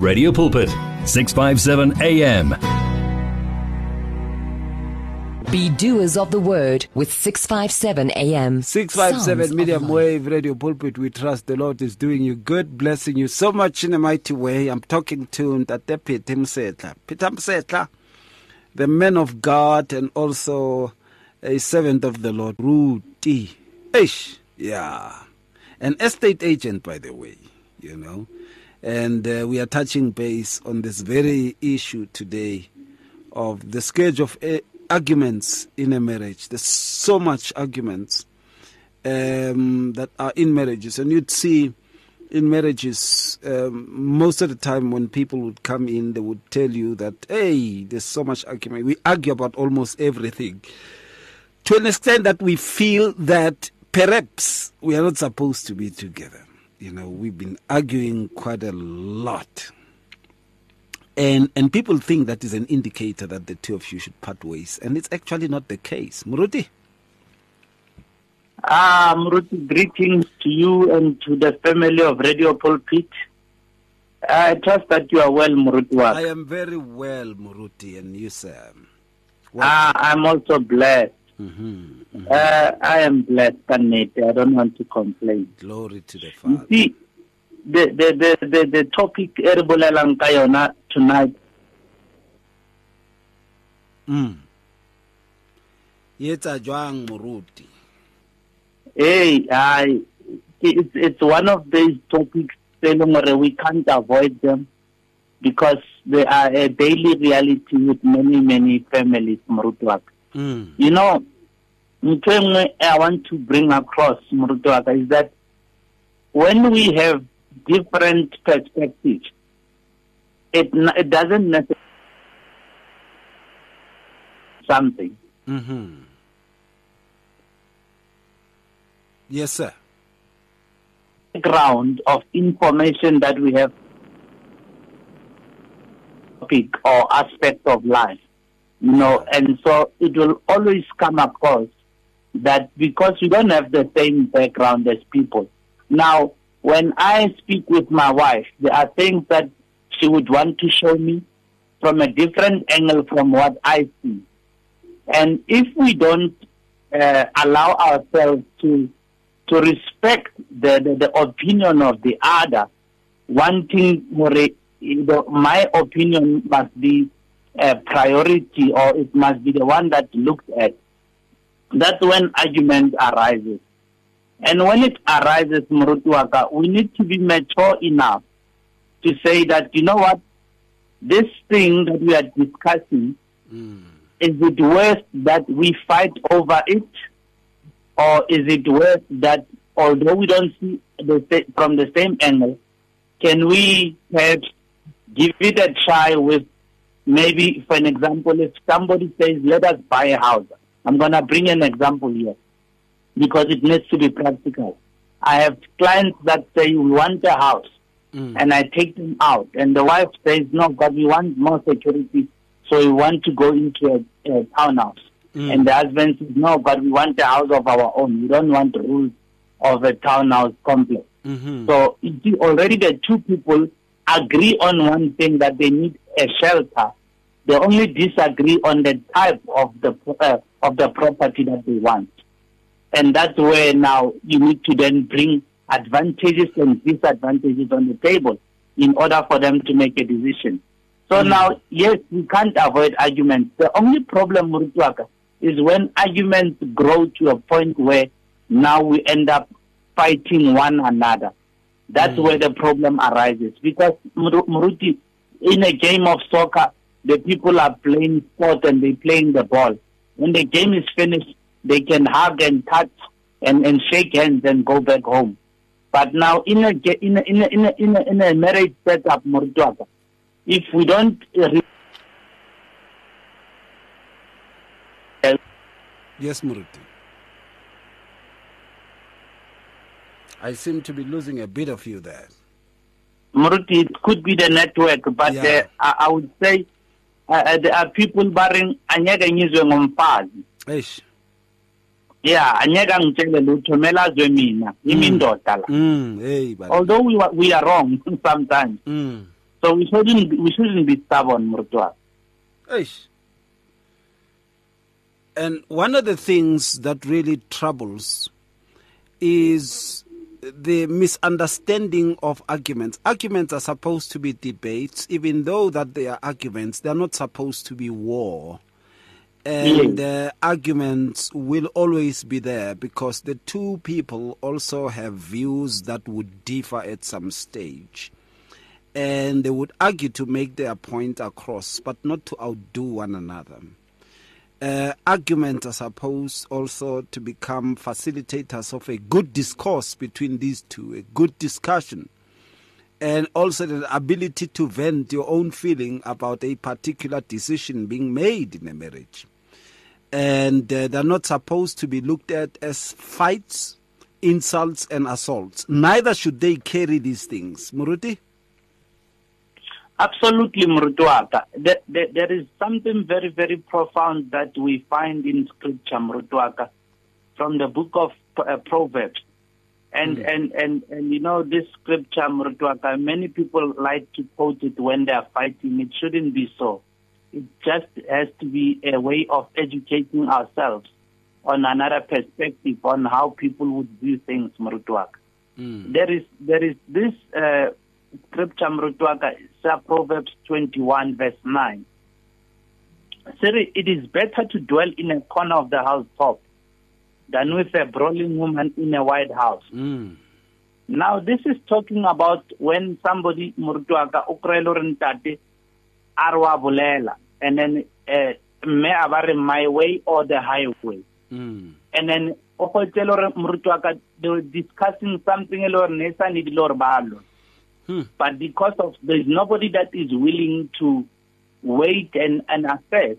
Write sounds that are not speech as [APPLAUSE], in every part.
Radio Pulpit, 657 AM. Be doers of the word with 657 AM. 657 Sounds medium wave radio pulpit we trust the lord is doing you good blessing you so much in a mighty way. I'm talking to Ntate Peter Mosehla Peter Mosehla the man of god and also a servant of the lord Ruti. Ish yeah. An estate agent by the way you know and uh, we are touching base on this very issue today of the scourge of uh, arguments in a marriage. There's so much arguments um, that are in marriages, and you'd see in marriages um, most of the time when people would come in, they would tell you that hey, there's so much argument. We argue about almost everything to an extent that we feel that perhaps we are not supposed to be together. You know, we've been arguing quite a lot and and people think that is an indicator that the two of you should part ways and it's actually not the case muruti Ah, Mruti, greetings to you and to the family of Radio Pulpit. I trust that you are well, Mruti. i am very well muruti and you sir What- Ah, I'm also blessed. Mhm, mhm. Uh, I am blessed, Kanete. I don't want to complain. glory to the You father see, the, the, the, the, the topic e re bolelang ka yona tonight mm. yetsa jwang moruti hey, I, it's, it's one of these topics we can't avoid them because they are a daily reality with many, many families, Mruti Waka. Mm. You know, I want to bring across, Moruti wa ka, is that when we have different perspectives, it, it doesn't necessarily something. mm-hmm. yes sir Ground of information that we have topic or aspect of life. You know, and so it will always come across that because we don't have the same background as people. Now, when I speak with my wife, there are things that she would want to show me from a different angle from what I see. And if we don't uh, allow ourselves to to respect the, the, the opinion of the other, more, you my opinion must be a priority or it must be the one that looked at. That's when argument arises. And when it arises, Murutuaka, we need to be mature enough to say that, you know what, this thing that we are discussing, mm. is it worth that we fight over it? Or is it worth that, although we don't see the from the same angle, can we perhaps give it a try with maybe, for an example, if somebody says, let us buy a house. I'm going to bring an example here because it needs to be practical. I have clients that say, we want a house Mm. and I take them out. And the wife says, no, God, we want more security, so we want to go into a, a townhouse. Mm. And the husband says, no, but we want a house of our own. We don't want the rules of a townhouse complex. mm-hmm. So already the two people agree on one thing that they need a shelter. They only disagree on the type of the uh, of the property that they want, and that's where now you need to then bring advantages and disadvantages on the table in order for them to make a decision. So now, yes, we can't avoid arguments. The only problem, Murutwaka, is when arguments grow to a point where now we end up fighting one another. That's where the problem arises. Because, Muruti, in a game of soccer, the people are playing sport and they're playing the ball. When the game is finished, they can hug and touch and, and shake hands and go back home. But now, in a in a, in a, in a, in a, in a marriage setup, if we don't Yes, Muruti. I seem to be losing a bit of you there. Muruti, it could be the network, but Yeah. uh, I, I would say people barring anyeke ngizwe ngomfazi. Eish. Yeah, anyeke ngitshele lutho mele azwe mina, yimi indoda la. Mm, hey, Although we, we are wrong [LAUGHS] sometimes, mm, So we shouldn't we shouldn't be stubborn, Murtua. Eish. And one of the things that really troubles is the misunderstanding of arguments. Arguments are supposed to be debates, even though that they are arguments, they are not supposed to be war. And uh, arguments will always be there because the two people also have views that would differ at some stage. And they would argue to make their point across, but not to outdo one another. Uh, arguments are supposed also to become facilitators of a good discourse between these two, a good discussion, and also the ability to vent your own feeling about a particular decision being made in a marriage. And uh, they're not supposed to be looked at as fights, insults, and assaults. Neither should they carry these things. Muruti? Absolutely, Mrutuaka. There, there, there is something very, very profound that we find in scripture, Mrutuaka, from the book of uh, Proverbs. And, mm. and, and, and, you know, this scripture, Mrutuaka, many people like to quote it when they are fighting. It shouldn't be so. It just has to be a way of educating ourselves on another perspective on how people would view things, Mrutuaka. Mm. There is, there is this, uh, scripture mrutwaka Proverbs 21 verse 9. Siri, it is better to dwell in a corner of the housetop than with a brawling woman in a wide house. Mm. Now, this is talking about when somebody, Murtuaka, ukrelo rentate, arwa bulela, and then uh, me abare my way or the highway. Mm. And then, they were discussing something, elor nesa nidilor balo. Hmm. But because of there's nobody that is willing to wait and, and assess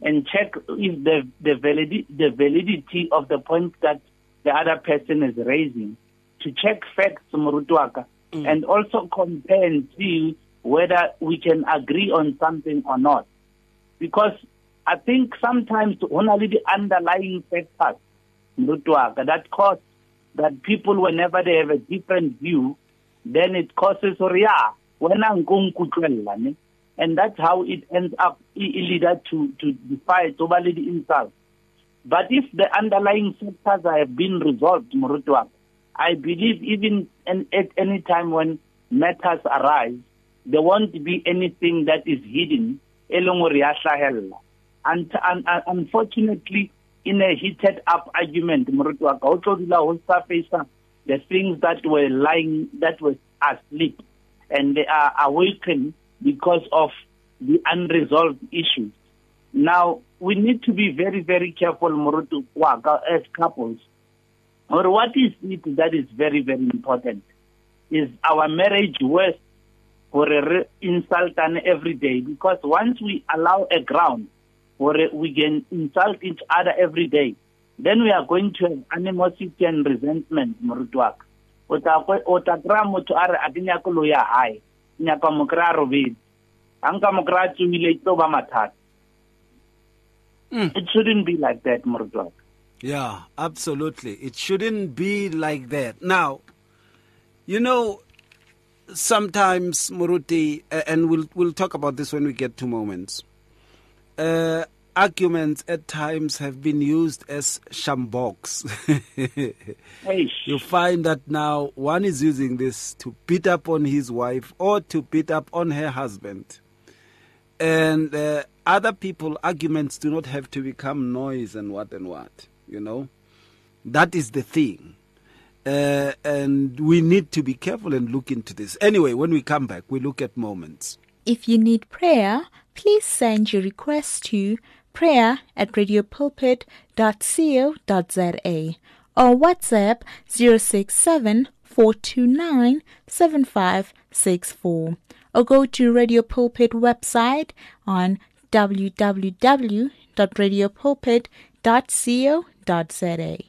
and check if the the validity the validity of the point that the other person is raising, to check facts, Murutuaka, Mm. and also compare and see whether we can agree on something or not. Because I think sometimes only the underlying factors, Murutuaka, that cause that people, whenever they have a different view, then it causes ria wena and that's how it ends up it leader to to fight over the insult but if the underlying factors have been resolved i believe even at any time when matters arise there won't be anything that is hidden and, and, and unfortunately in a heated up argument morutwa ka o tlo the things that were lying, that were asleep, and they are awakened because of the unresolved issues. Now, we need to be very, very careful, Morutu Waka, as couples. Or what is it that is very, very important? Is our marriage worth for a insult and every day? Because once we allow a ground where we can insult each other every day, then we are going to have animosity and resentment morutwaka o tla kry-a motho a re a ke nyako lo ya hae nyaka mo kry-a robedi ga nka mo kry-a tsomile e tlo ba mathata it shouldn't be like that morutwaka Yeah, absolutely. It shouldn't be like that. Now, you know, sometimes Muruti, and we'll we'll talk about this when we get to moments. Uh, arguments at times have been used as sjamboks. [LAUGHS] you find that now one is using this to beat up on his wife or to beat up on her husband. And uh, other people, arguments do not have to become noise and what and what, you know. That is the thing. Uh, and we need to be careful and look into this. Anyway, when we come back, we look at moments. If you need prayer, please send your request to prayer at radiopulpit.co.za or WhatsApp 067 429 7564 or go to Radio Pulpit website on www.radiopulpit.co.za.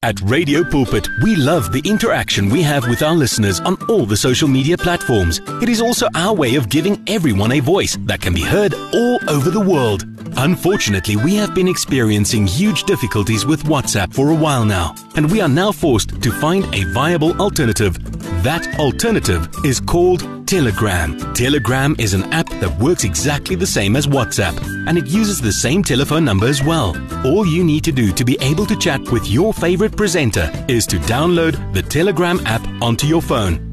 At Radio Pulpit, we love the interaction we have with our listeners on all the social media platforms. It is also our way of giving everyone a voice that can be heard all over the world. Unfortunately, we have been experiencing huge difficulties with WhatsApp for a while now, and we are now forced to find a viable alternative. That alternative is called Telegram. Telegram is an app that works exactly the same as WhatsApp and it uses the same telephone number as well. All you need to do to be able to chat with your favorite presenter is to download the Telegram app onto your phone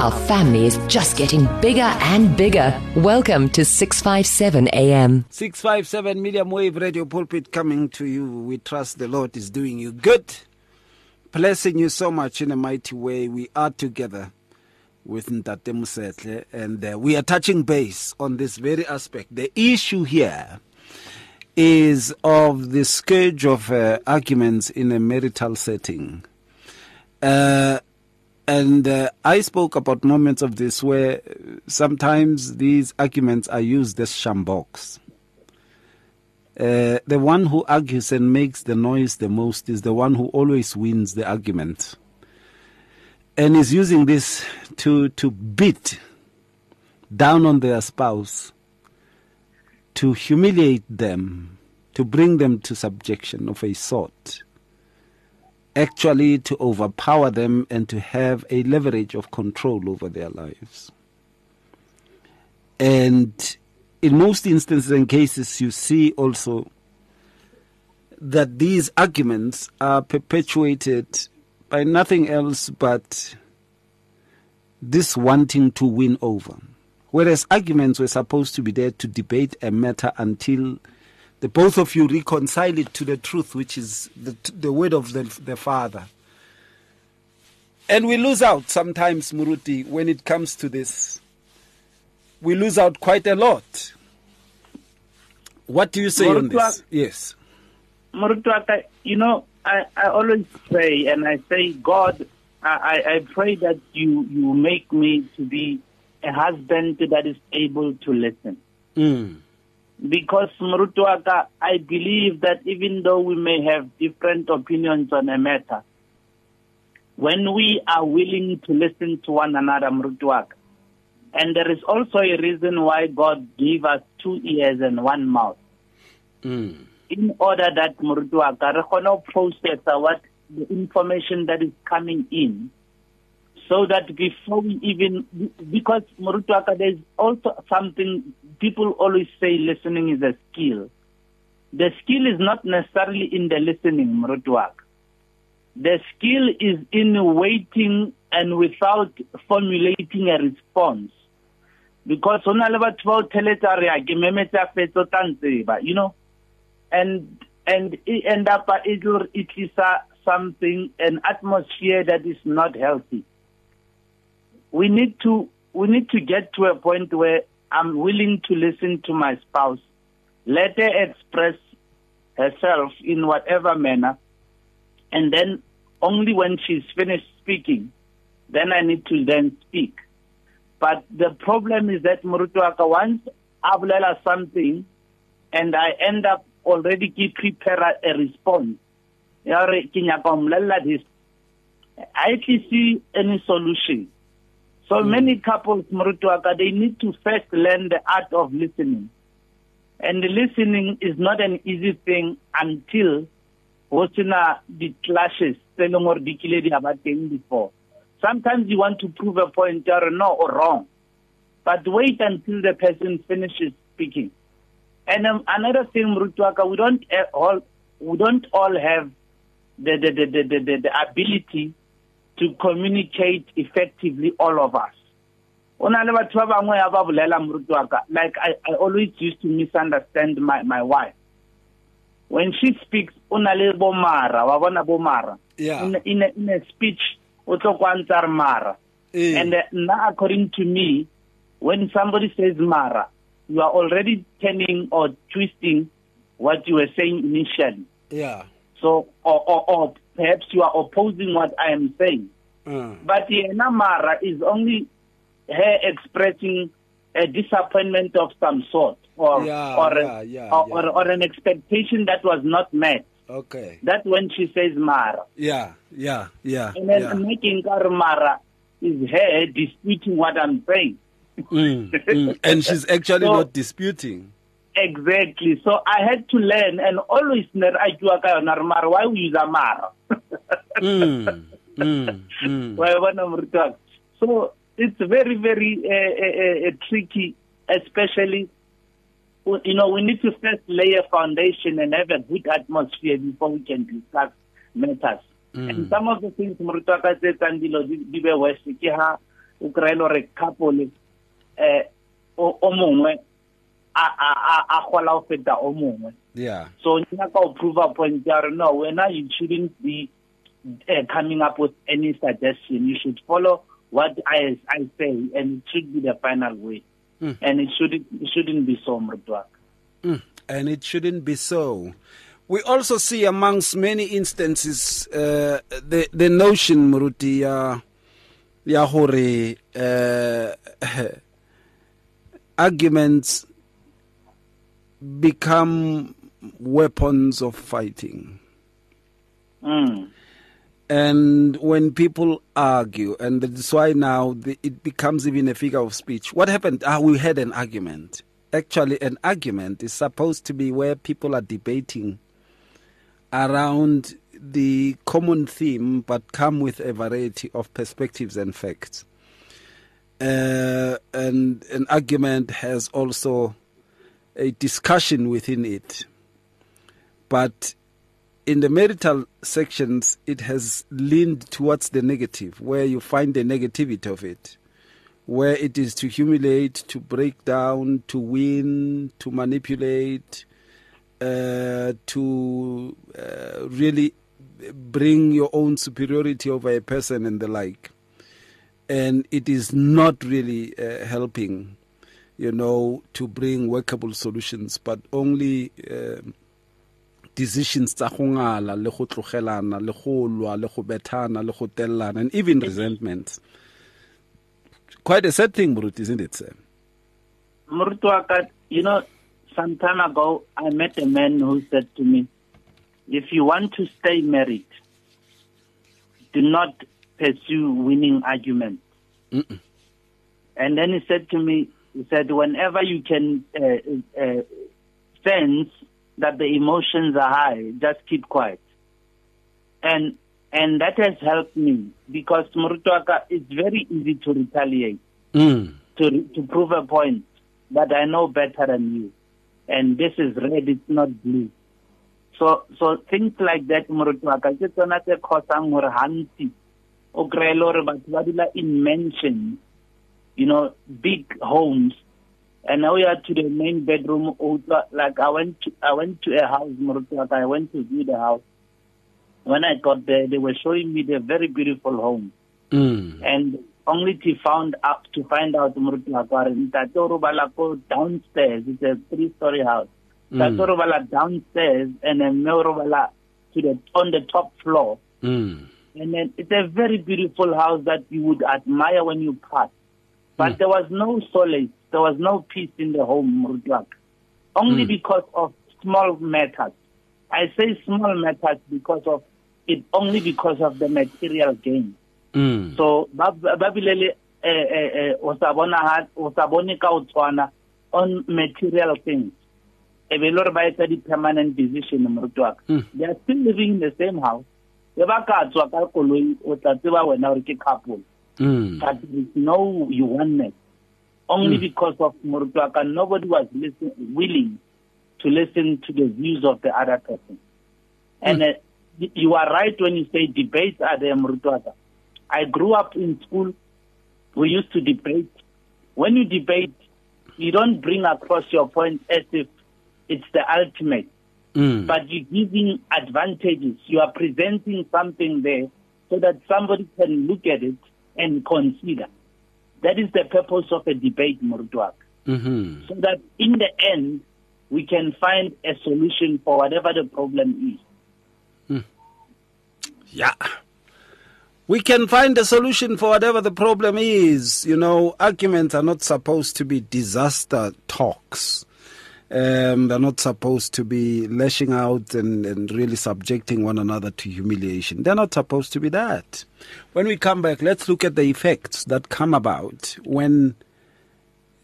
Our family is just getting bigger and bigger. Welcome to 657 AM. 657 medium wave radio pulpit coming to you. We trust the Lord is doing you good, blessing you so much in a mighty way. We are together with Ntate and uh, we are touching base on this very aspect. The issue here is of the scourge of uh, arguments in a marital setting. Uh, and uh, I spoke about moments of this where sometimes these arguments are used as sjamboks. Uh, the one who argues and makes the noise the most is the one who always wins the argument. And is using this to, to beat down on their spouse, to humiliate them, to bring them to subjection of a sort actually to overpower them and to have a leverage of control over their lives. And in most instances and cases, you see also that these arguments are perpetuated by nothing else but this wanting to win over. Whereas arguments were supposed to be there to debate a matter until the both of you reconcile it to the truth, which is the, the word of the, the Father. And we lose out sometimes, Muruti, when it comes to this. We lose out quite a lot. What do you say on this? Yes. Murutuaka, you know, I, I always pray and I say, God, I, I pray that you, you make me to be a husband that is able to listen. Mm because Mrutuaka, I believe that even though we may have different opinions on a matter, when we are willing to listen to one another, Mrutuaka, and there is also a reason why God gave us two ears and one mouth. Mm. In order that Mrutuaka, process what the information that is coming in so that before we even, because Murutuaka, there's also something people always say listening is a skill. The skill is not necessarily in the listening, Murutuaka. The skill is in waiting and without formulating a response. Because you know, and and it end up it it is something an atmosphere that is not healthy we need to we need to get to a point where I'm willing to listen to my spouse. Let her express herself in whatever manner, and then only when she's finished speaking, then I need to then speak. But the problem is that Murutuaka, once I've something and I end up already keep prepare a response, I actually see any solution. So mm. many couples, Mrutuaka, they need to first learn the art of listening. And listening is not an easy thing until hosting the clashes before. Sometimes you want to prove a point or no or wrong, but wait until the person finishes speaking. And um, another thing, Mrutuaka, we don't all we don't all have the the, the, the, the, the ability to communicate effectively, all of us. like I, I always used to misunderstand my, my wife when she speaks unale bomara wa bona bomara yeah. in, in, a, in a speech o tlo mara yeah. and uh, now according to me when somebody says mara you are already turning or twisting what you were saying initially yeah so or, or, or perhaps you are opposing what I am saying. Mm. But Yena Mara is only her expressing a disappointment of some sort. or Yeah, or, yeah, yeah, or, or or an expectation that was not met. Okay. That's when she says Mara. Yeah, yeah, yeah. And then making her Mara is her disputing what I'm saying. Mm, mm. And she's actually So- not disputing. Exactly. So I had to learn and always ner a jua ka yona re mara why we use a mara. Mm, mm, mm. Wa bona moruti? So it's very very uh, uh, uh, tricky especially you know we need to first lay a foundation and have a good atmosphere before we can discuss matters. And some of the things moruti wa ka tse dilo di be worse ke ha o kry-e gore couple eh o mongwe a gola go feta o mongwe Yeah. so nyaka o prove a point ya gore no wena you shouldn't be uh, coming up with any suggestion you should follow what i i say and it should be the final way and it shouldn't it shouldn't be so wa. Mm, and it shouldn't be so. We also see amongst many instances uh, the the notion Muruti ya ya hore uh, [LAUGHS] arguments become weapons of fighting. Mm. And when people argue, and that's why now the, it becomes even a figure of speech. What happened? Ah, we had an argument. Actually, an argument is supposed to be where people are debating around the common theme, but come with a variety of perspectives and facts. Uh, and an argument has also a discussion within it. But in the marital sections, it has leaned towards the negative, where you find the negativity of it, where it is to humiliate, to break down, to win, to manipulate, uh, to uh, really bring your own superiority over a person and the like. And it is not really uh, helping, you know, to bring workable solutions, but only. um decisions tsa go ngala le go tlogelana le go lwa le go bethana le go tellana and even resentments quite a sad thing Bruce, isn't it sir Moruti wa you know, some time ago, I met a man who said to me, if you want to stay married, do not pursue winning arguments. And then he said to me, he said, whenever you can uh, uh, sense that the emotions are high, just keep quiet. And and that has helped me because Moruti is very easy to retaliate mm. to to prove a point that I know better than you, and this is red, it's not blue. So so things like that, Moruti wa ka, ke tsona tse causang hore hantsi o kry-e le hore batho ba dula in mansions, you know, big homes. And now we are to the main bedroom. Like I went to I went to a house, I went to view the house. When I got there, they were showing me the very beautiful home Mm. and only to found out to find out Moruti wa ka, ntate o robala ko downstairs it's a three story house robala downstairs and then mme to the on the top floor Mm. and then it's a very beautiful house that you would admire when you pass but there was no solace there was no peace in the home Moruti wa ka. only because of small matters. I say small matters because of it only because of the material gain. Mm. so ba ba bile le eh eh eh o sa bona ha o ka o tswana on material things. E be lore ba etsa di permanent decision moruti wa ka Mm. they are still living in the same house. E ba ka tswa ka koloi o tla tseba wena gore ke couple Mm. but there is no oneness only because of moruti wa nobody was listen, willing to listen to the views of the other person and uh, you are right when you say debates are there moruti wa ka I grew up in school. We used to debate. When you debate, you don't bring across your point as if it's the ultimate, Mm. but you're giving advantages. You are presenting something there so that somebody can look at it and consider. That is the purpose of a debate, Murduak. Mhm. So that in the end, we can find a solution for whatever the problem is. Yeah. We can find a solution for whatever the problem is. You know, arguments are not supposed to be disaster talks. Um, they're not supposed to be lashing out and, and really subjecting one another to humiliation. They're not supposed to be that. When we come back, let's look at the effects that come about when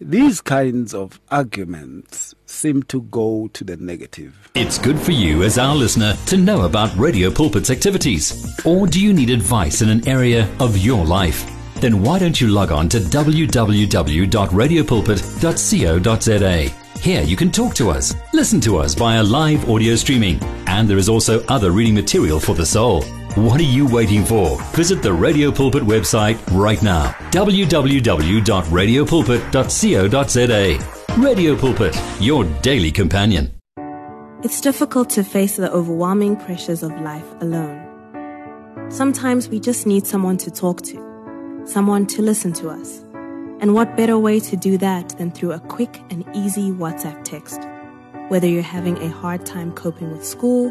these kinds of arguments seem to go to the negative. It's good for you as our listener to know about Radio Pulpit's activities. Or do you need advice in an area of your life? Then why don't you log on to www.radiopulpit.co.za here you can talk to us, listen to us via live audio streaming, and there is also other reading material for the soul. What are you waiting for? Visit the Radio Pulpit website right now www.radiopulpit.co.za. Radio Pulpit, your daily companion. It's difficult to face the overwhelming pressures of life alone. Sometimes we just need someone to talk to, someone to listen to us and what better way to do that than through a quick and easy WhatsApp text? Whether you're having a hard time coping with school,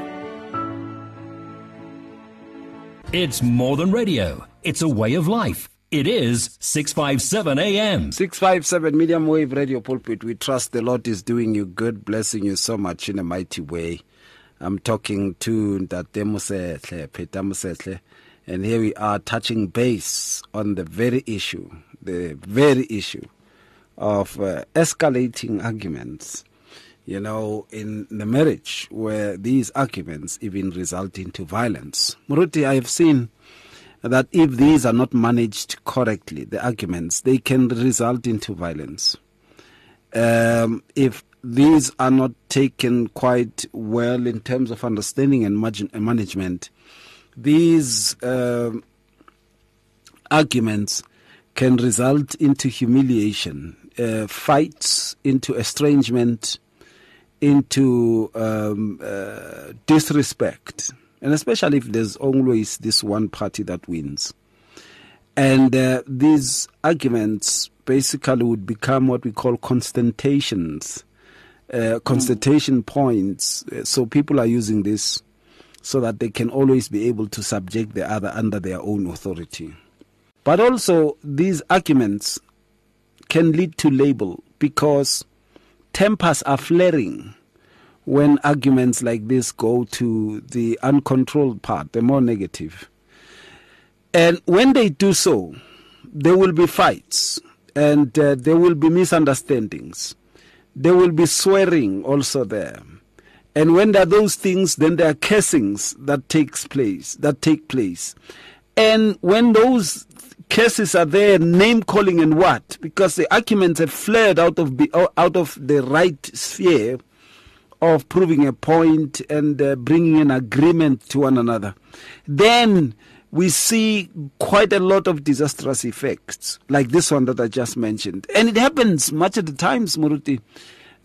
It's more than radio, it's a way of life. It is 657 AM. 657 medium wave radio pulpit. We trust the Lord is doing you good, blessing you so much in a mighty way. I'm talking to Peter Mosehla, and here we are touching base on the very issue the very issue of uh, escalating arguments, you know, in the marriage where these arguments even result into violence. Muruti, I have seen that if these are not managed correctly, the arguments, they can result into violence. Um, if these are not taken quite well in terms of understanding and management, these uh, arguments can result into humiliation, uh, fights, into estrangement, into um, uh, disrespect, and especially if there's always this one party that wins. And uh, these arguments basically would become what we call constatations, uh, constatation mm. points. So people are using this so that they can always be able to subject the other under their own authority. But also, these arguments can lead to label because tempers are flaring when arguments like this go to the uncontrolled part, the more negative. And when they do so, there will be fights and uh, there will be misunderstandings. There will be swearing also there. And when there are those things, then there are cursings that takes place, that take place. And when those cases are there, name calling and what? Because the arguments have flared out of out of the right sphere of proving a point and uh, bringing an agreement to one another. Then we see quite a lot of disastrous effects, like this one that I just mentioned. And it happens much of the times, Muruti,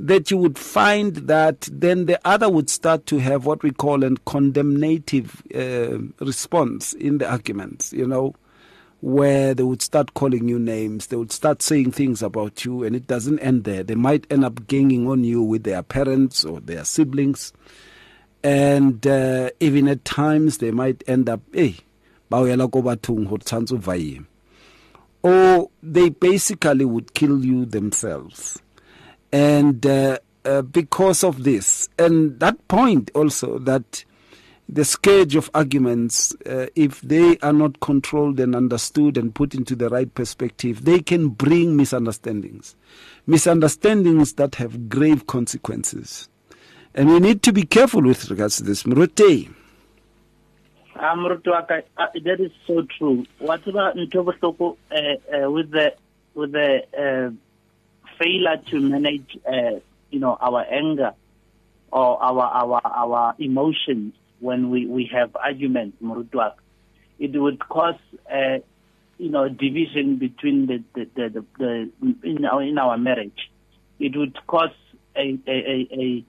that you would find that then the other would start to have what we call a condemnative uh, response in the arguments, you know where they would start calling you names, they would start saying things about you, and it doesn't end there. They might end up ganging on you with their parents or their siblings, and uh, even at times they might end up, hey, or they basically would kill you themselves. And uh, uh, because of this, and that point also that the scourge of arguments, uh, if they are not controlled and understood and put into the right perspective, they can bring misunderstandings. Misunderstandings that have grave consequences. And we need to be careful with regards to this. Mrute. Um, uh, that is so true. Whatever Ntobosoko, uh, uh, with the with the uh, failure to manage, uh, you know, our anger or our our our emotions, when we, we have arguments, Murutwak, it would cause, uh, you know, division between the, the, the, the, the in, our, in our marriage. It would cause a, a, a,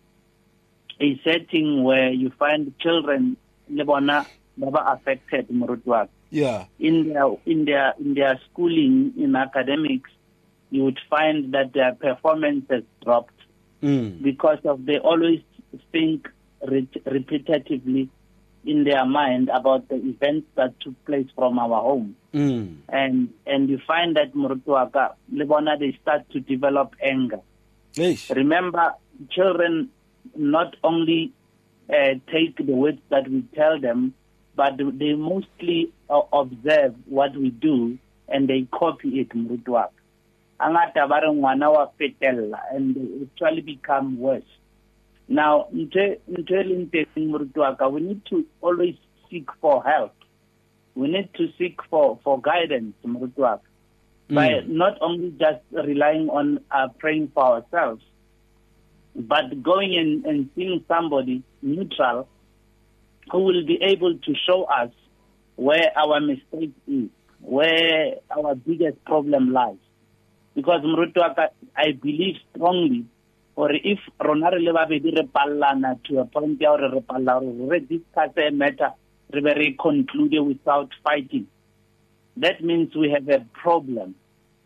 a setting where you find children le bona ba ba affected moruti. Yeah. in their in their in their schooling in academics you would find that their performance has dropped Mm. because of they always think re- repetitively in their mind about the events that took place from our home Mm. and and you find that Murutuaka, le bona they start to develop anger Eish. remember children not only uh, take the words that we tell them but they mostly uh, observe what we do and they copy it moruti wa ka angata ba re ngwana wa and they actually become worse now ntho ntho leng teng moruti wa ka we need to always seek for help. We need to seek for for guidance moruti wa ka. By not only just relying on uh, praying for ourselves but going and, and seeing somebody neutral who will be able to show us where our mistake is, where our biggest problem lies. Because Mrutu I believe strongly, or if rona re le babedi re pallana to a point ya hore re palla hore re discuss a matter re be re conclude without fighting, that means we have a problem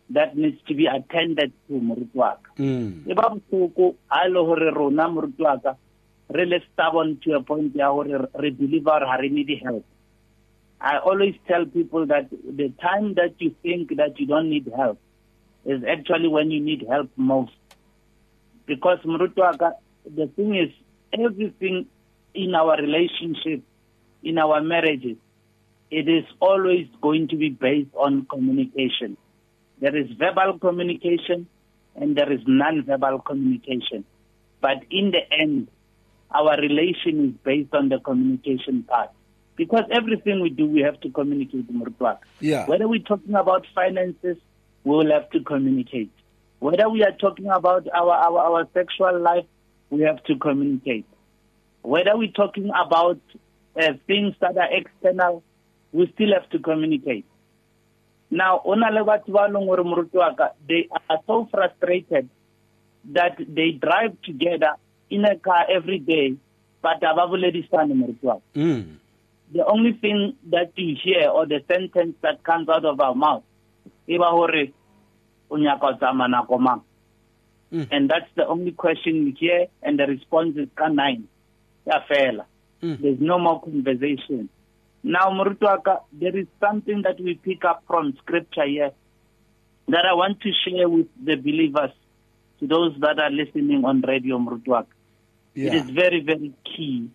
that needs to be attended to Mrutu waka. Mm. e ba bohloko a le gore rona moruti wa ka re le stubborn to a point ya gore re believe gore ga re need help i always tell people that the time that you think that you don't need help is actually when you need help most because moruti the thing is everything in our relationship in our marriages it is always going to be based on communication there is verbal communication and there is non-verbal communication. But in the end, our relation is based on the communication part. Because everything we do, we have to communicate, Murtwak. Yeah. Whether we're talking about finances, we will have to communicate. Whether we are talking about our, our, our sexual life, we have to communicate. Whether we're talking about uh, things that are external, we still have to communicate. Now, ona le batho ba leng gore moruti wa ka, they are so frustrated that they drive together in a car every day, but ha ba boledisane moruti. Mm. The only thing that you hear or the sentence that comes out of our mouth, Mm. And that's the only question you hear, and the response is ka nine. Ya fela. Mm. There's no more conversation. Now, Murutwaka, there is something that we pick up from scripture here that I want to share with the believers, to those that are listening on radio, Murutwaka. It Yeah. is very, very key.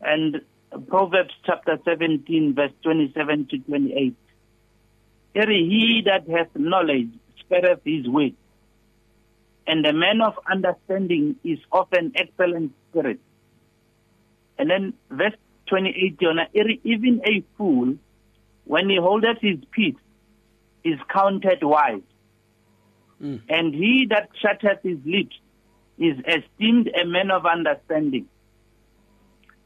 And Proverbs chapter 17, verse 27 to 28. Here, he that hath knowledge spareth his way, and the man of understanding is of an excellent spirit. And then verse 28, yona, ere even a fool, when he holdeth his peace, is counted wise. Mm. And he that shutteth his lips is esteemed a man of understanding.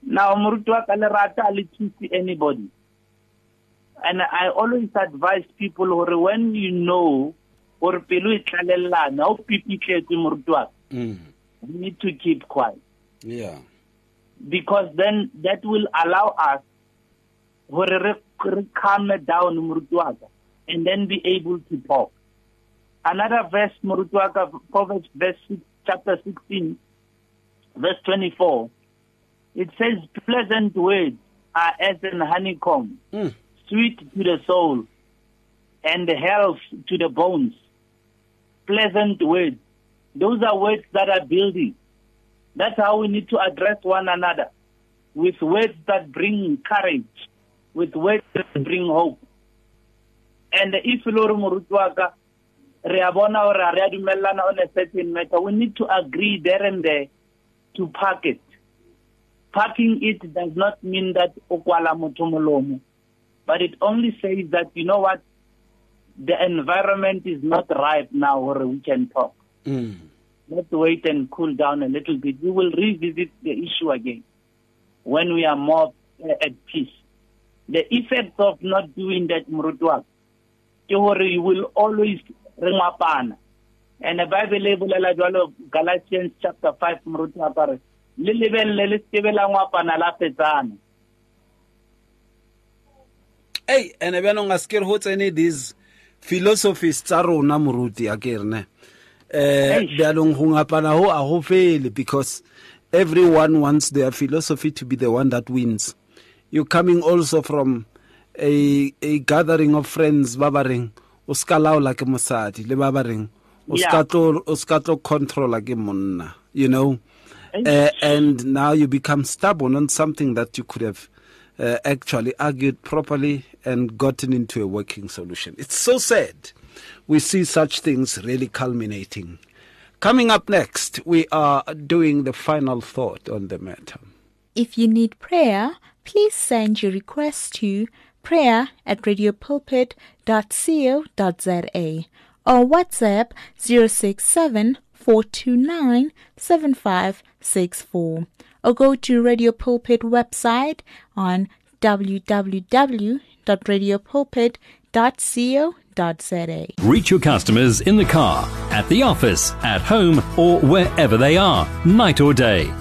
Now, Murutwa Kalerata see anybody. And I always advise people when you know or pelo e tlalellana o pipitletse Murutwa, Mm. you need to keep quiet Yeah. because then that will allow us hore re calm down Murutwaka and then be able to talk. Another verse Murutwaka Proverbs verse chapter 16 verse 24 it says pleasant words are as an honeycomb Mm. sweet to the soul and health to the bones pleasant words those are words that are building that's how we need to address one another with words that bring courage, with words that bring hope. And if Lord Murutwaka, re a bona hore ha re a on a certain matter, we need to agree there and there to park it. Parking it does not mean that o kwala but it only says that, you know what, the environment is not ripe now where we can talk Mm. let's wait and cool down a little bit. We will revisit the issue again when we are more at peace. The effects of not doing that, hore you will always ringapana. And the Bible label Galatians chapter 5, Murutwak, are, le lebelle le skebe la ngwapana la hey bjanong a se ke re go tsene these philosophies tsa rona moruti a ke rene eh bjalong go ngapana ho a go fele because everyone wants their philosophy to be the one that wins. You're coming also from a a gathering of friends ba ba reng o ska laola ke mosadi le ba ba reng o ska tlo o ska tlo controla ke monna you know? Uh, and now you become stubborn on something that you could have uh, actually argued properly and gotten into a working solution. It's so sad. We see such things really culminating. Coming up next, we are doing the final thought on the matter. If you need prayer, please send your request to prayer at radiopulpit.co.za or WhatsApp 067 429 7564 or go to Radio Pulpit website on www.radiopulpit.co.za. Reach your customers in the car, at the office, at home, or wherever they are, night or day.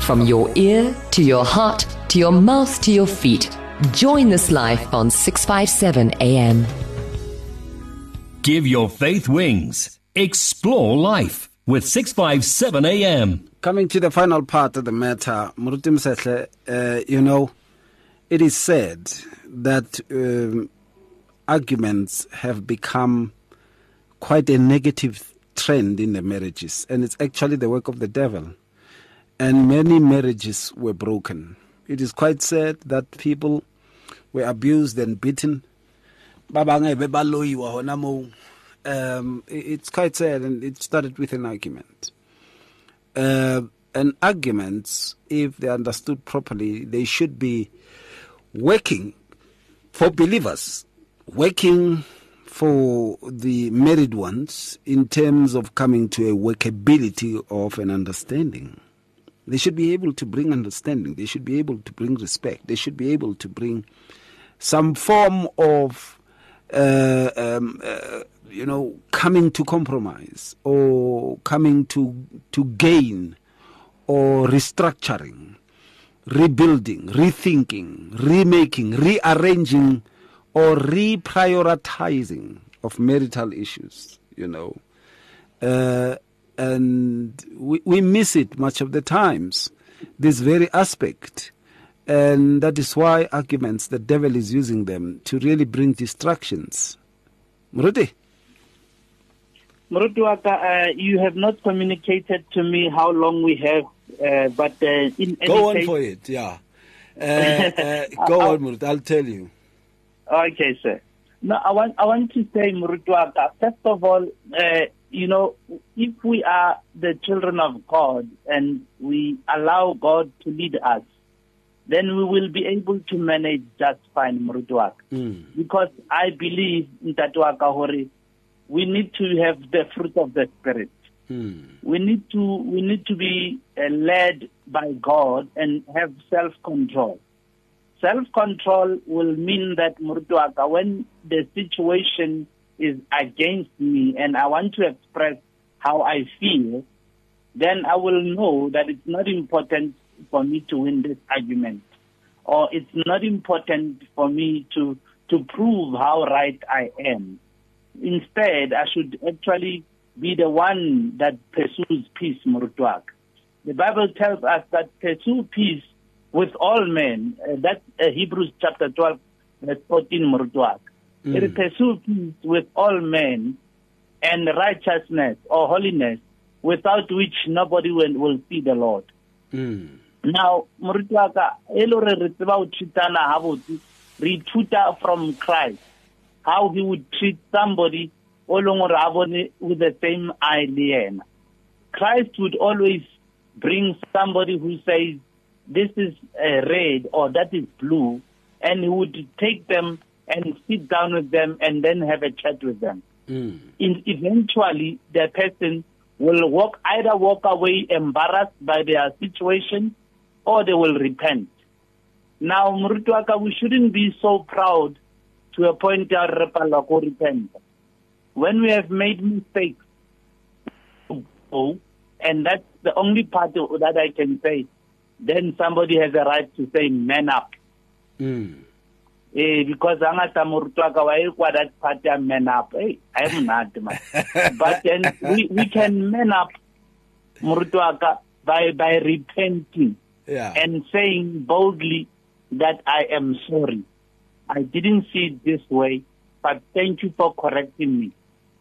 From your ear to your heart to your mouth to your feet. Join this life on 657 AM. Give your faith wings. Explore life with 657 AM. Coming to the final part of the matter, Muruti Mosehla, uh, you know, it is said that um, arguments have become quite a negative trend in the marriages, and it's actually the work of the devil. And many marriages were broken. It is quite sad that people were abused and beaten. Um, it's quite sad, and it started with an argument. Uh, and arguments, if they are understood properly, they should be working for believers, working for the married ones in terms of coming to a workability of an understanding. They should be able to bring understanding. They should be able to bring respect. They should be able to bring some form of, uh, um, uh, you know, coming to compromise or coming to to gain or restructuring, rebuilding, rethinking, remaking, rearranging, or reprioritizing of marital issues. You know, uh, and we, we miss it much of the times. This very aspect. And that is why arguments, the devil is using them to really bring distractions. Muruti? Moruti Waka, uh, you have not communicated to me how long we have, uh, but uh, in any Go on case, for it, yeah. [LAUGHS] Uh, uh, go on, Muruti, I'll tell you. Okay, sir. No, I want I want to say, Murutwaka, first of all, uh, you know, if we are the children of God and we allow God to lead us, then we will be able to manage just fine, Murutwaka. Because I believe in Tatuaka Hori, we need to have the fruit of the Spirit. We need to we need to be uh, led by God and have self control. Self control will mean that Murtuaka, when the situation is against me and I want to express how I feel, then I will know that it's not important for me to win this argument. Or it's not important for me to, to prove how right I am. Instead, I should actually be the one that pursues peace, Murtuak. The Bible tells us that pursue peace with all men. Uh, that's uh, Hebrews chapter 12, verse 14, Murtuak. It peace with all men and righteousness or holiness, without which nobody will, will see the Lord. Now, Murituaka, elore re tseba ho treatana ha botse, re ithuta from Christ how he would treat somebody o leng hore a bone with the same eye le yena. Christ would always bring somebody who says this is uh, red or that is blue, and he would take them and sit down with them and then have a chat with them. Mm. In, eventually, the person will walk either walk away embarrassed by their situation or they will repent. Now, Murutuaka, we shouldn't be so proud to a point where we repent. When we have made mistakes, oh, and that's the only part that I can say, then somebody has a right to say, man up. Mm. Eh, because hangata morutwaka wa kwa that part ya man up. Hey, I am not man. [LAUGHS] but then we, we can man up morutwaka by by repenting Yeah. and saying boldly that I am sorry. I didn't see it this way, but thank you for correcting me.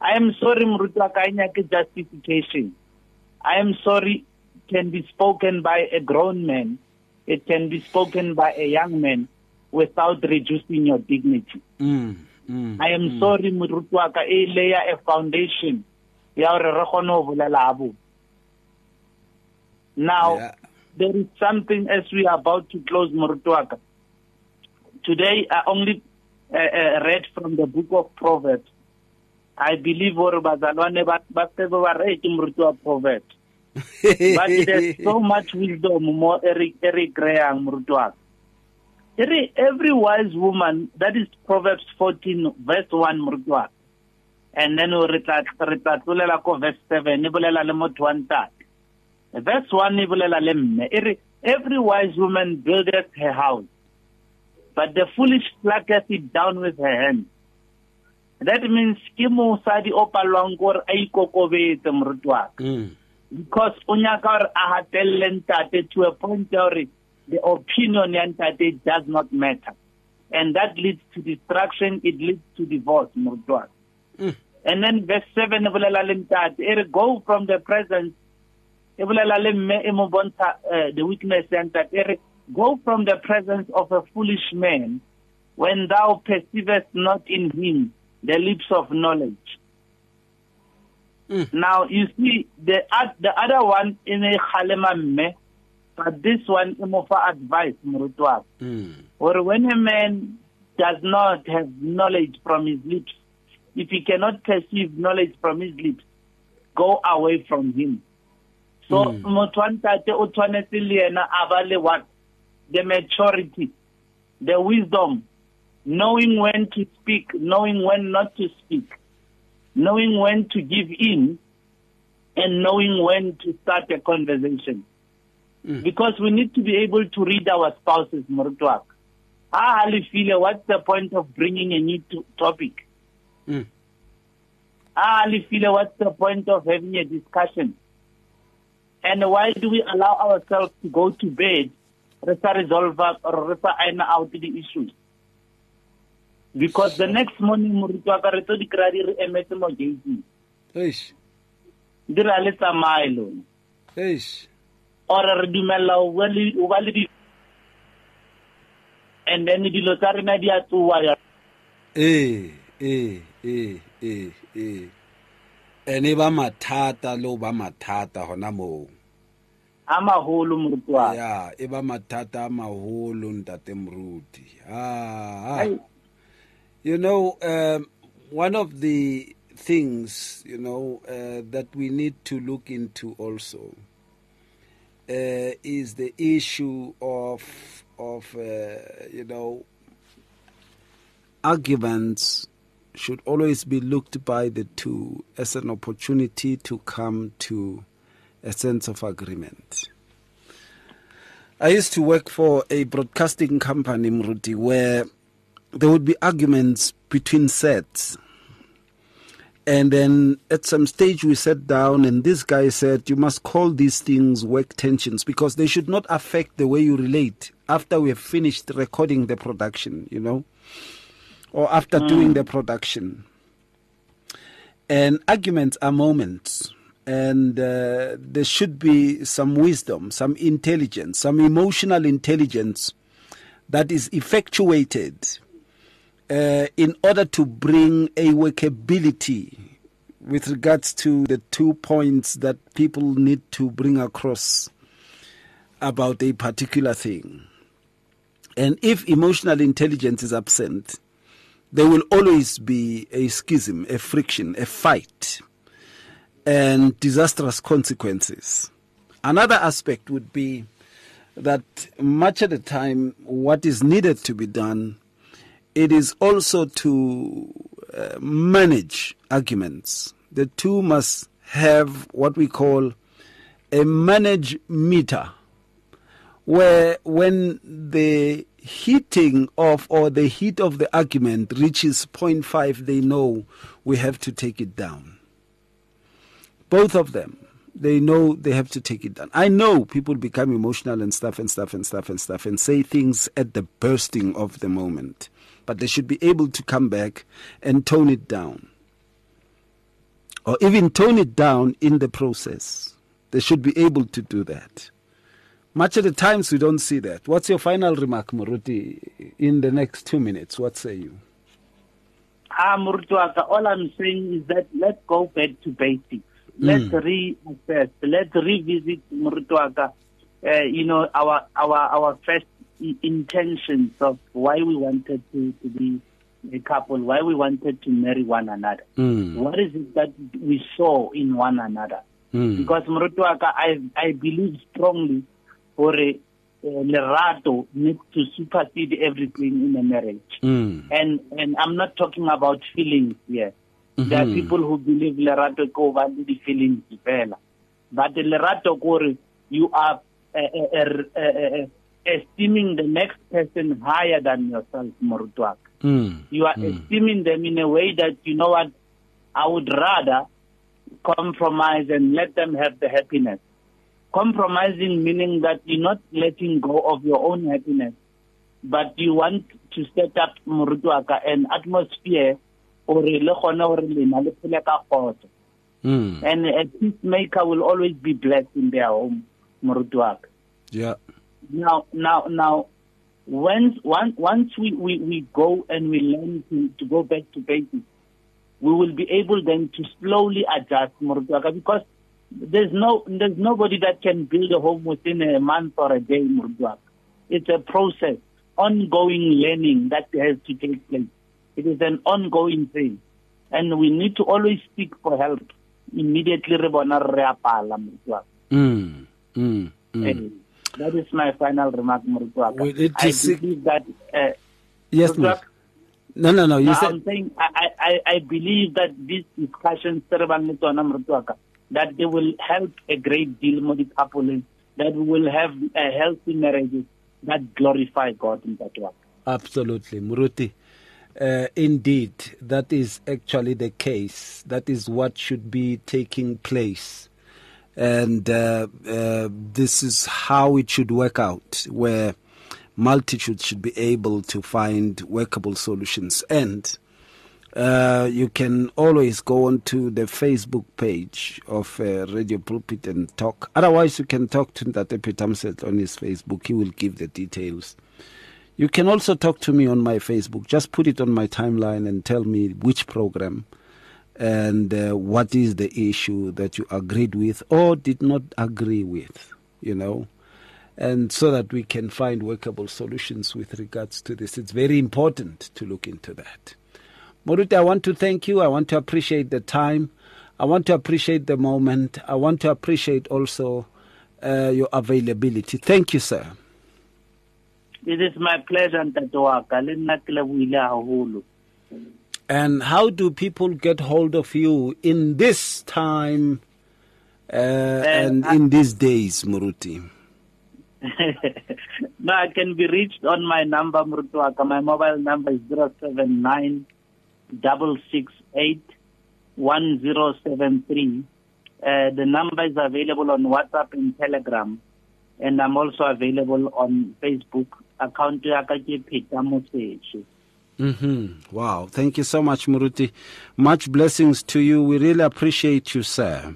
I am sorry, Murutwaka, inyake justification. I am sorry can be spoken by a grown man. It can be spoken by a young man without reducing your dignity. Mm. Mm. I am sorry, Murutwaka, a layer a foundation. ya hore re kgone ho bolela ha botse. Now, Yeah. there is something as we are about to close Murutuaka. Today, I only uh, uh, read from the book of Proverbs. I believe hore bazalwane ba ba tsebe ba read Murutua Proverbs. [LAUGHS] But there's so much wisdom more Eric Eric Graham Murutuaka. Every, every wise woman, that is Proverbs 14, verse 1, Murutuaka. And then we tla re tla tlolela ko verse 7, e bolela le motho wa ntate. Verse 1 e bolela le mme. Every wise woman buildeth her house, but the foolish plucketh it down with her hand. That means ke mosadi o palwang gore a ikokobetse Mm. because o nyaka gore a hatelle ntate to a point ya gore the opinion ya ntate does not matter and that leads to destruction it leads to divorce morutwana Mm. and then verse 7 e bolela le ntate e re go from the presence bolela le mme mo bontsha eh, the weakness and that go from the presence of a foolish man when thou perceivest not in him the lips of knowledge Mm. now you see the the other one in a khalema mme but this one e mo fa advice morutwana Mm. or when a man does not have knowledge from his lips, if he cannot perceive knowledge from his lips, go away from him. So Mm. motho wa ntate o tshwanetse le yena a ba le what? The maturity, the wisdom, knowing when to speak, knowing when not to speak, knowing when to give in, and knowing when to start a conversation. Mm. Because we need to be able to read our spouses, Morutwak. Ah, Alifile, what's the point of bringing a new to- topic? Mm. Ah, Alifile, what's the point of having a discussion? And why do we allow ourselves to go to bed, resa resolve or resa iron out the issues? Because the next morning, Morutwaka, re tlo di kry-a di re emetse mo gate-ing. Eish. Di re le lona. Eish. Or re dumella o bua le- o ba le di and then dilo tsa rena di a tsoa ya Eh, eh, eh, eh, eh. ene ba mathata le o ba mathata gona moo a magolo morutwana ya e ba mathata a maholo ntate moruti ah, ah. You know um, one of the things you know uh, that we need to look into also is the issue of of uh, you know arguments should always be looked by the two as an opportunity to come to a sense of agreement. I used to work for a broadcasting company, Mruti, where there would be arguments between sets. And then at some stage we sat down and this guy said, You must call these things work tensions because they should not affect the way you relate after we have finished recording the production, you know, or after doing the production. And arguments are moments. And uh, there should be some wisdom, some intelligence, some emotional intelligence that is effectuated uh, in order to bring a workability with regards to the two points that people need to bring across. about a particular thing. And if emotional intelligence is absent, there will always be a schism, a friction, a fight, and disastrous consequences. Another aspect would be that much of the time, what is needed to be done, it is also to uh, manage arguments. The two must have what we call a manage meter, where when the heating of or the heat of the argument reaches 0.5, they know we have to take it down. Both of them, they know they have to take it down. I know people become emotional and stuff and stuff and stuff and stuff and say things at the bursting of the moment, but they should be able to come back and tone it down. Or even tone it down in the process. They should be able to do that. Much of the times we don't see that. What's your final remark, Muruti, in the next two minutes? What say you? Ah, Murutuaka, all I'm saying is that let's go back to basics. Let's reassess. Let's revisit Murutuaka. Uh, you know our our our first intentions of why we wanted to, to be a couple, why we wanted to marry one another. Mm. What is it that we saw in one another? Mm. Because Murutuaka, I I believe strongly for a uh, lerato needs to supersede everything in a marriage. Mm. And and I'm not talking about feelings here. There are people who believe lerato le di feelings fela. But the lerato kore you are a, uh, uh, esteeming the next person higher than yourself, Morutuak. Mm. You are esteeming them in a way that you know what I would rather compromise and let them have the happiness. Compromising meaning that you're not letting go of your own happiness, but you want to set up Morutuaka an atmosphere or le gone hore lena le phele ka. Mm. and a peacemaker will always be blessed in their home, Morutuaka. Yeah. Now, now, now, once once once we, we, we go and we learn to, to go back to basics, we will be able then to slowly adjust Murutuaka because there's no there's nobody that can build a home within a month or a day, Murutuaka. It's a process, ongoing learning that has to take place. It is an ongoing thing. And we need to always seek for help. Immediately re bona re a pala, Murutuaka. Mm. Mm. Mm. Eh, That is my final remark, Murutuaka. We need to I believe that. Uh, Yes, Dr. No, no, no. You no, said I'm saying I, I, I- believe that these discussions, Serban le tsona, Murutuaka, that they will help a great deal more that we will have a healthy marriages that glorify God in that way. Absolutely, Muruti. Uh, indeed, that is actually the case. That is what should be taking place. And uh, uh, this is how it should work out, where multitudes should be able to find workable solutions. And uh, you can always go onto the Facebook page of uh, Radio Pulpit and talk. Otherwise, you can talk to Ntate Peter Mset on his Facebook. He will give the details. You can also talk to me on my Facebook. Just put it on my timeline and tell me which program and uh, what is the issue that you agreed with or did not agree with, you know, and so that we can find workable solutions with regards to this. It's very important to look into that. Moruti, I want to thank you. I want to appreciate the time. I want to appreciate the moment. I want to appreciate also uh, your availability. Thank you, sir. It is my pleasure. Le ke lebohile haholo. And how do people get hold of you in this time uh, and I- in these days, Muruti? [LAUGHS] no, I can be reached on my number, Mrutuaka. My mobile number is 079 668 1073. Uh, the number is available on WhatsApp and Telegram. And I'm also available on Facebook. Account ya ka ke Peter Mosehla. Mm-hmm. Wow. Thank you so much, Muruti. Much blessings to you. We really appreciate you, sir.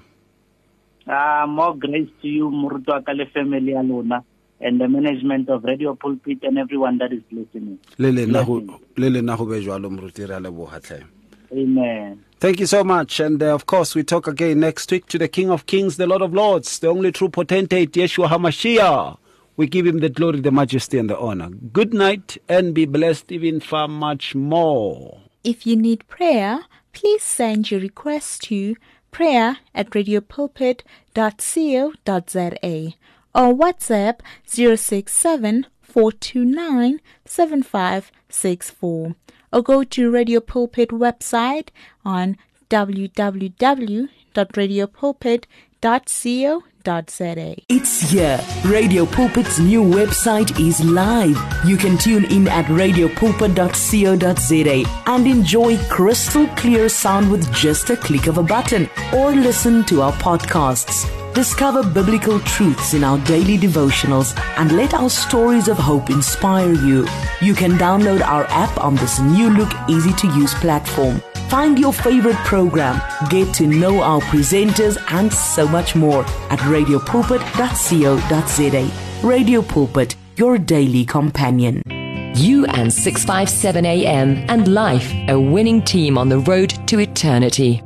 Uh, more grace to you, Mrutuaka, le family ya lona, and the management of Radio Pulpit and everyone that is listening. Le le na ho- Blessings. le le na ho be Muruti. Amen. Thank you so much. And uh, of course, we talk again next week to the King of Kings, the Lord of Lords, the only true potentate, Yeshua HaMashiach. We give him the glory, the majesty, and the honor. Good night and be blessed even far much more. If you need prayer, please send your request to prayer at radiopulpit.co.za or WhatsApp 067 429 7564 or go to Radio Pulpit website on www.radiopulpit.co.za. It's here. Radio Pulpit's new website is live. You can tune in at radiopulpit.co.za and enjoy crystal clear sound with just a click of a button or listen to our podcasts. Discover biblical truths in our daily devotionals and let our stories of hope inspire you. You can download our app on this new look, easy to use platform. Find your favorite program, get to know our presenters, and so much more at radiopulpit.co.za. Radio Pulpit, your daily companion. You and 657 AM and life, a winning team on the road to eternity.